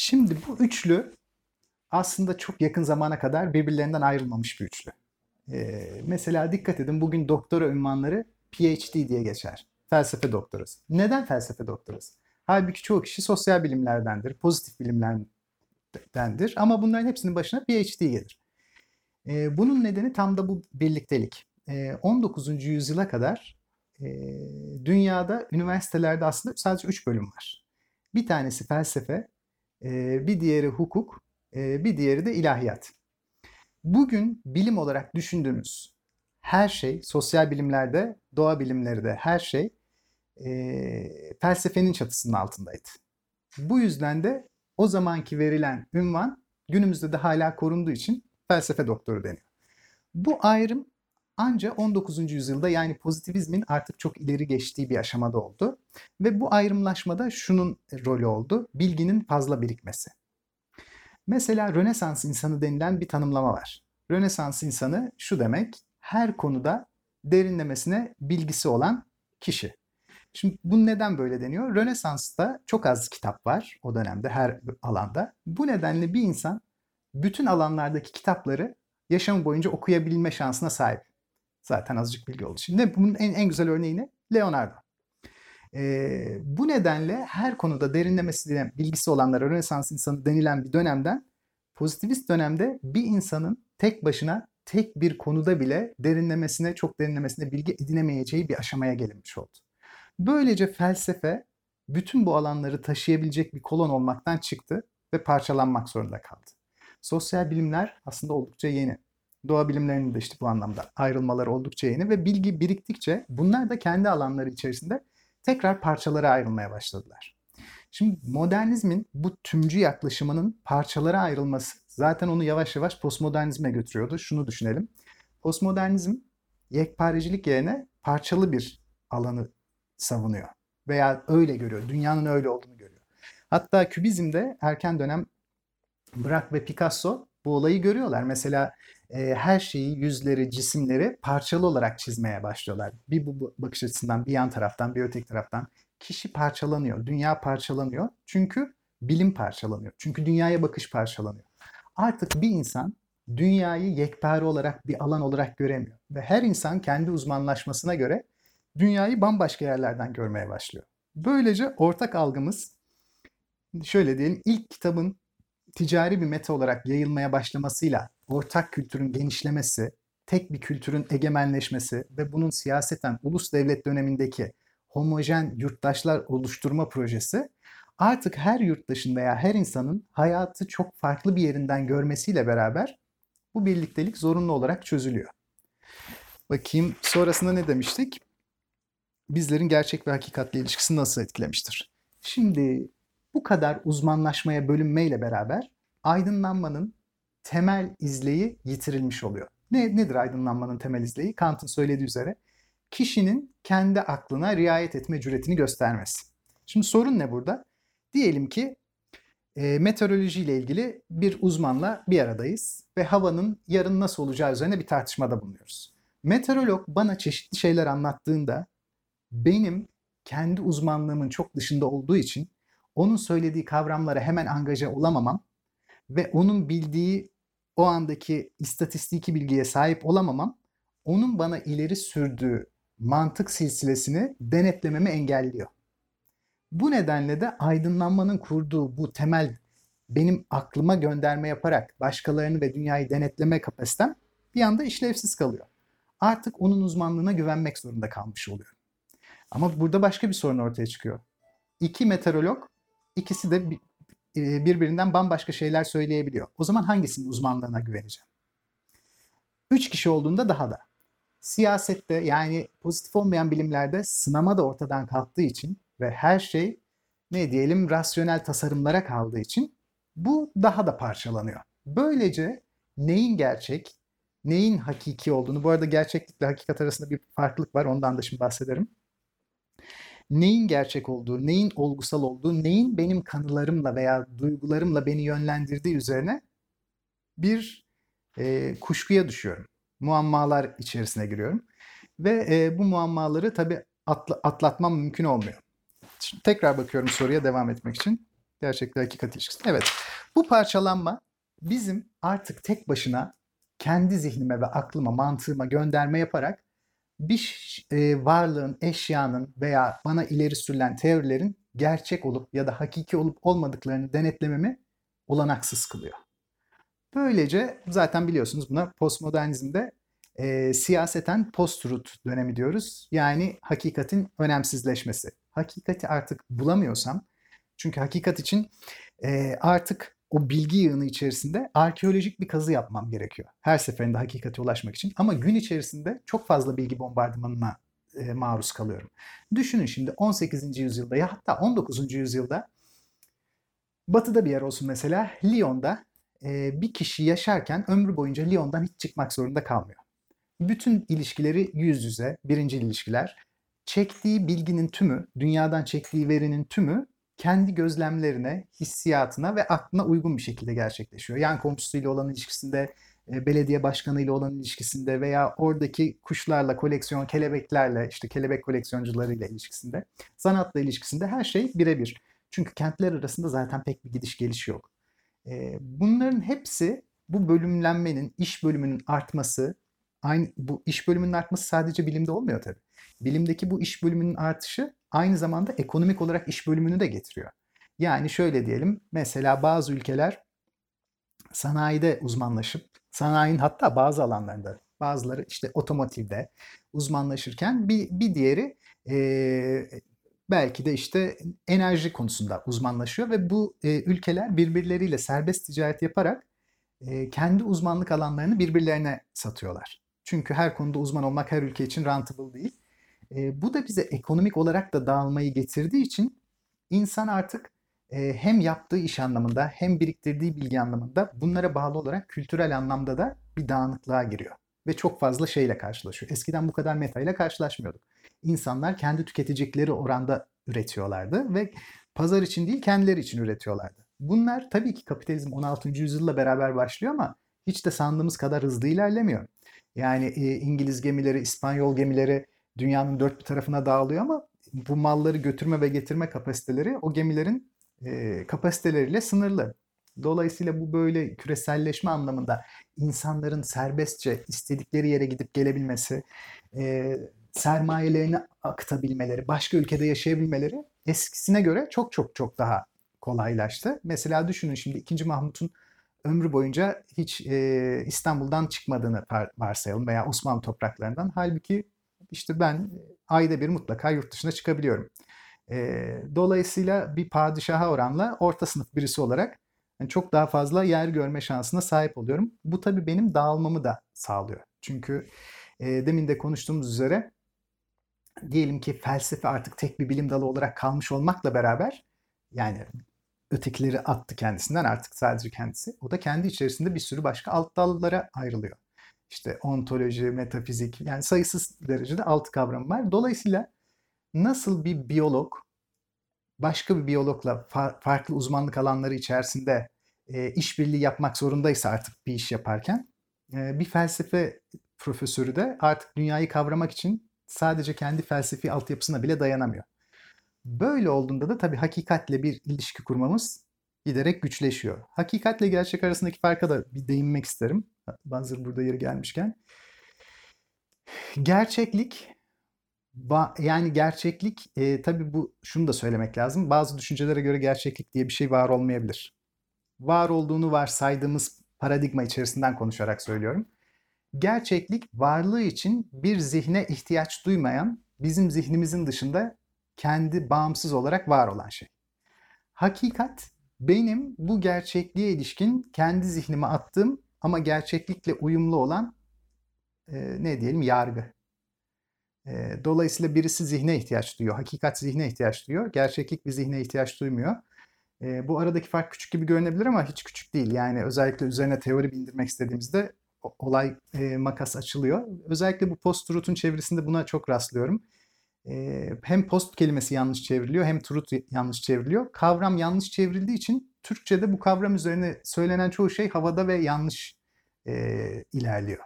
Şimdi bu üçlü aslında çok yakın zamana kadar birbirlerinden ayrılmamış bir üçlü. Ee, mesela dikkat edin bugün doktora ünvanları PhD diye geçer. Felsefe doktorası. Neden felsefe doktorası? Halbuki çoğu kişi sosyal bilimlerdendir, pozitif bilimlerdendir ama bunların hepsinin başına PhD gelir. Ee, bunun nedeni tam da bu birliktelik. Ee, 19. yüzyıla kadar e, dünyada üniversitelerde aslında sadece 3 bölüm var. Bir tanesi felsefe, e, bir diğeri hukuk, e, bir diğeri de ilahiyat. Bugün bilim olarak düşündüğümüz her şey, sosyal bilimlerde, doğa bilimleri de her şey e, felsefenin çatısının altındaydı. Bu yüzden de o zamanki verilen ünvan günümüzde de hala korunduğu için felsefe doktoru deniyor. Bu ayrım ancak 19. yüzyılda yani pozitivizmin artık çok ileri geçtiği bir aşamada oldu. Ve bu ayrımlaşmada şunun rolü oldu. Bilginin fazla birikmesi. Mesela Rönesans insanı denilen bir tanımlama var. Rönesans insanı şu demek, her konuda derinlemesine bilgisi olan kişi. Şimdi bu neden böyle deniyor? Rönesans'ta çok az kitap var o dönemde her alanda. Bu nedenle bir insan bütün alanlardaki kitapları yaşamı boyunca okuyabilme şansına sahip. Zaten azıcık bilgi oldu. Şimdi bunun en, en güzel örneği ne? Leonardo. Ee, bu nedenle her konuda derinlemesi bilgisi olanlara Rönesans insanı denilen bir dönemden pozitivist dönemde bir insanın tek başına tek bir konuda bile derinlemesine, çok derinlemesine bilgi edinemeyeceği bir aşamaya gelinmiş oldu. Böylece felsefe bütün bu alanları taşıyabilecek bir kolon olmaktan çıktı ve parçalanmak zorunda kaldı. Sosyal bilimler aslında oldukça yeni. Doğa bilimlerinin de işte bu anlamda ayrılmaları oldukça yeni ve bilgi biriktikçe bunlar da kendi alanları içerisinde tekrar parçalara ayrılmaya başladılar. Şimdi modernizmin bu tümcü yaklaşımının parçalara ayrılması zaten onu yavaş yavaş postmodernizme götürüyordu. Şunu düşünelim. Postmodernizm yekparecilik yerine parçalı bir alanı savunuyor. Veya öyle görüyor. Dünyanın öyle olduğunu görüyor. Hatta kübizmde erken dönem Braque ve Picasso bu olayı görüyorlar. Mesela e, her şeyi, yüzleri, cisimleri parçalı olarak çizmeye başlıyorlar. Bir bu bakış açısından, bir yan taraftan, bir öteki taraftan. Kişi parçalanıyor, dünya parçalanıyor. Çünkü bilim parçalanıyor. Çünkü dünyaya bakış parçalanıyor. Artık bir insan dünyayı yekpare olarak bir alan olarak göremiyor. Ve her insan kendi uzmanlaşmasına göre dünyayı bambaşka yerlerden görmeye başlıyor. Böylece ortak algımız şöyle diyelim ilk kitabın ticari bir meta olarak yayılmaya başlamasıyla ortak kültürün genişlemesi, tek bir kültürün egemenleşmesi ve bunun siyaseten ulus devlet dönemindeki homojen yurttaşlar oluşturma projesi artık her yurttaşın veya her insanın hayatı çok farklı bir yerinden görmesiyle beraber bu birliktelik zorunlu olarak çözülüyor. Bakayım sonrasında ne demiştik? Bizlerin gerçek ve hakikatle ilişkisini nasıl etkilemiştir? Şimdi bu kadar uzmanlaşmaya bölünmeyle beraber aydınlanmanın temel izleyi yitirilmiş oluyor. Ne, nedir aydınlanmanın temel izleyi? Kant'ın söylediği üzere kişinin kendi aklına riayet etme cüretini göstermesi. Şimdi sorun ne burada? Diyelim ki e, meteoroloji ile ilgili bir uzmanla bir aradayız ve havanın yarın nasıl olacağı üzerine bir tartışmada bulunuyoruz. Meteorolog bana çeşitli şeyler anlattığında benim kendi uzmanlığımın çok dışında olduğu için onun söylediği kavramlara hemen angaja olamamam ve onun bildiği o andaki istatistiki bilgiye sahip olamamam onun bana ileri sürdüğü mantık silsilesini denetlememi engelliyor. Bu nedenle de aydınlanmanın kurduğu bu temel benim aklıma gönderme yaparak başkalarını ve dünyayı denetleme kapasitem bir anda işlevsiz kalıyor. Artık onun uzmanlığına güvenmek zorunda kalmış oluyor. Ama burada başka bir sorun ortaya çıkıyor. İki meteorolog, ikisi de e, birbirinden bambaşka şeyler söyleyebiliyor. O zaman hangisinin uzmanlığına güveneceğim? Üç kişi olduğunda daha da. Siyasette yani pozitif olmayan bilimlerde sınama da ortadan kalktığı için ve her şey ne diyelim rasyonel tasarımlara kaldığı için bu daha da parçalanıyor. Böylece neyin gerçek, neyin hakiki olduğunu, bu arada gerçeklikle hakikat arasında bir farklılık var, ondan da şimdi bahsederim neyin gerçek olduğu, neyin olgusal olduğu, neyin benim kanılarımla veya duygularımla beni yönlendirdiği üzerine bir e, kuşkuya düşüyorum. Muammalar içerisine giriyorum. Ve e, bu muammaları tabii atla, atlatmam mümkün olmuyor. Şimdi tekrar bakıyorum soruya devam etmek için. Gerçekle hakikat ilişkisi. Evet. Bu parçalanma bizim artık tek başına kendi zihnime ve aklıma, mantığıma gönderme yaparak bir e, varlığın, eşyanın veya bana ileri sürülen teorilerin gerçek olup ya da hakiki olup olmadıklarını denetlememi olanaksız kılıyor. Böylece zaten biliyorsunuz buna postmodernizmde e, siyaseten post-truth dönemi diyoruz. Yani hakikatin önemsizleşmesi. Hakikati artık bulamıyorsam, çünkü hakikat için e, artık o bilgi yığını içerisinde arkeolojik bir kazı yapmam gerekiyor. Her seferinde hakikate ulaşmak için. Ama gün içerisinde çok fazla bilgi bombardımanına e, maruz kalıyorum. Düşünün şimdi 18. yüzyılda ya hatta 19. yüzyılda batıda bir yer olsun mesela Lyon'da e, bir kişi yaşarken ömrü boyunca Lyon'dan hiç çıkmak zorunda kalmıyor. Bütün ilişkileri yüz yüze, birinci ilişkiler. Çektiği bilginin tümü, dünyadan çektiği verinin tümü kendi gözlemlerine, hissiyatına ve aklına uygun bir şekilde gerçekleşiyor. Yan komşusuyla olan ilişkisinde, e, belediye başkanıyla olan ilişkisinde veya oradaki kuşlarla, koleksiyon, kelebeklerle, işte kelebek koleksiyoncularıyla ilişkisinde, sanatla ilişkisinde her şey birebir. Çünkü kentler arasında zaten pek bir gidiş geliş yok. E, bunların hepsi bu bölümlenmenin, iş bölümünün artması, aynı bu iş bölümünün artması sadece bilimde olmuyor tabii. Bilimdeki bu iş bölümünün artışı aynı zamanda ekonomik olarak iş bölümünü de getiriyor. Yani şöyle diyelim, mesela bazı ülkeler sanayide uzmanlaşıp, sanayinin hatta bazı alanlarında, bazıları işte otomotivde uzmanlaşırken bir, bir diğeri e, belki de işte enerji konusunda uzmanlaşıyor ve bu e, ülkeler birbirleriyle serbest ticaret yaparak e, kendi uzmanlık alanlarını birbirlerine satıyorlar. Çünkü her konuda uzman olmak her ülke için rentable değil. E, bu da bize ekonomik olarak da dağılmayı getirdiği için insan artık e, hem yaptığı iş anlamında hem biriktirdiği bilgi anlamında bunlara bağlı olarak kültürel anlamda da bir dağınıklığa giriyor. Ve çok fazla şeyle karşılaşıyor. Eskiden bu kadar meta ile karşılaşmıyorduk. İnsanlar kendi tüketecekleri oranda üretiyorlardı ve pazar için değil kendileri için üretiyorlardı. Bunlar tabii ki kapitalizm 16. yüzyılla beraber başlıyor ama hiç de sandığımız kadar hızlı ilerlemiyor. Yani e, İngiliz gemileri, İspanyol gemileri dünyanın dört bir tarafına dağılıyor ama bu malları götürme ve getirme kapasiteleri o gemilerin e, kapasiteleriyle sınırlı. Dolayısıyla bu böyle küreselleşme anlamında insanların serbestçe istedikleri yere gidip gelebilmesi, e, sermayelerini akıtabilmeleri, başka ülkede yaşayabilmeleri eskisine göre çok çok çok daha kolaylaştı. Mesela düşünün şimdi 2. Mahmut'un ömrü boyunca hiç e, İstanbul'dan çıkmadığını varsayalım veya Osmanlı topraklarından. Halbuki işte ben ayda bir mutlaka yurt dışına çıkabiliyorum. E, dolayısıyla bir padişaha oranla orta sınıf birisi olarak yani çok daha fazla yer görme şansına sahip oluyorum. Bu tabii benim dağılmamı da sağlıyor. Çünkü e, demin de konuştuğumuz üzere diyelim ki felsefe artık tek bir bilim dalı olarak kalmış olmakla beraber yani ötekileri attı kendisinden artık sadece kendisi. O da kendi içerisinde bir sürü başka alt dallara ayrılıyor. İşte ontoloji, metafizik yani sayısız derecede alt kavram var. Dolayısıyla nasıl bir biyolog başka bir biyologla fa- farklı uzmanlık alanları içerisinde e, işbirliği yapmak zorundaysa artık bir iş yaparken e, bir felsefe profesörü de artık dünyayı kavramak için sadece kendi felsefi altyapısına bile dayanamıyor. Böyle olduğunda da tabii hakikatle bir ilişki kurmamız giderek güçleşiyor. Hakikatle gerçek arasındaki farka da bir değinmek isterim. Hazır burada yeri gelmişken. Gerçeklik yani gerçeklik e, tabii bu şunu da söylemek lazım. Bazı düşüncelere göre gerçeklik diye bir şey var olmayabilir. Var olduğunu varsaydığımız paradigma içerisinden konuşarak söylüyorum. Gerçeklik varlığı için bir zihne ihtiyaç duymayan, bizim zihnimizin dışında kendi bağımsız olarak var olan şey. Hakikat benim bu gerçekliğe ilişkin kendi zihnime attığım ama gerçeklikle uyumlu olan e, ne diyelim yargı. E, dolayısıyla birisi zihne ihtiyaç duyuyor. Hakikat zihne ihtiyaç duyuyor. Gerçeklik bir zihne ihtiyaç duymuyor. E, bu aradaki fark küçük gibi görünebilir ama hiç küçük değil. Yani özellikle üzerine teori bindirmek istediğimizde olay e, makas açılıyor. Özellikle bu post-truth'un çevresinde buna çok rastlıyorum hem post kelimesi yanlış çevriliyor hem truth yanlış çevriliyor. Kavram yanlış çevrildiği için Türkçe'de bu kavram üzerine söylenen çoğu şey havada ve yanlış e, ilerliyor.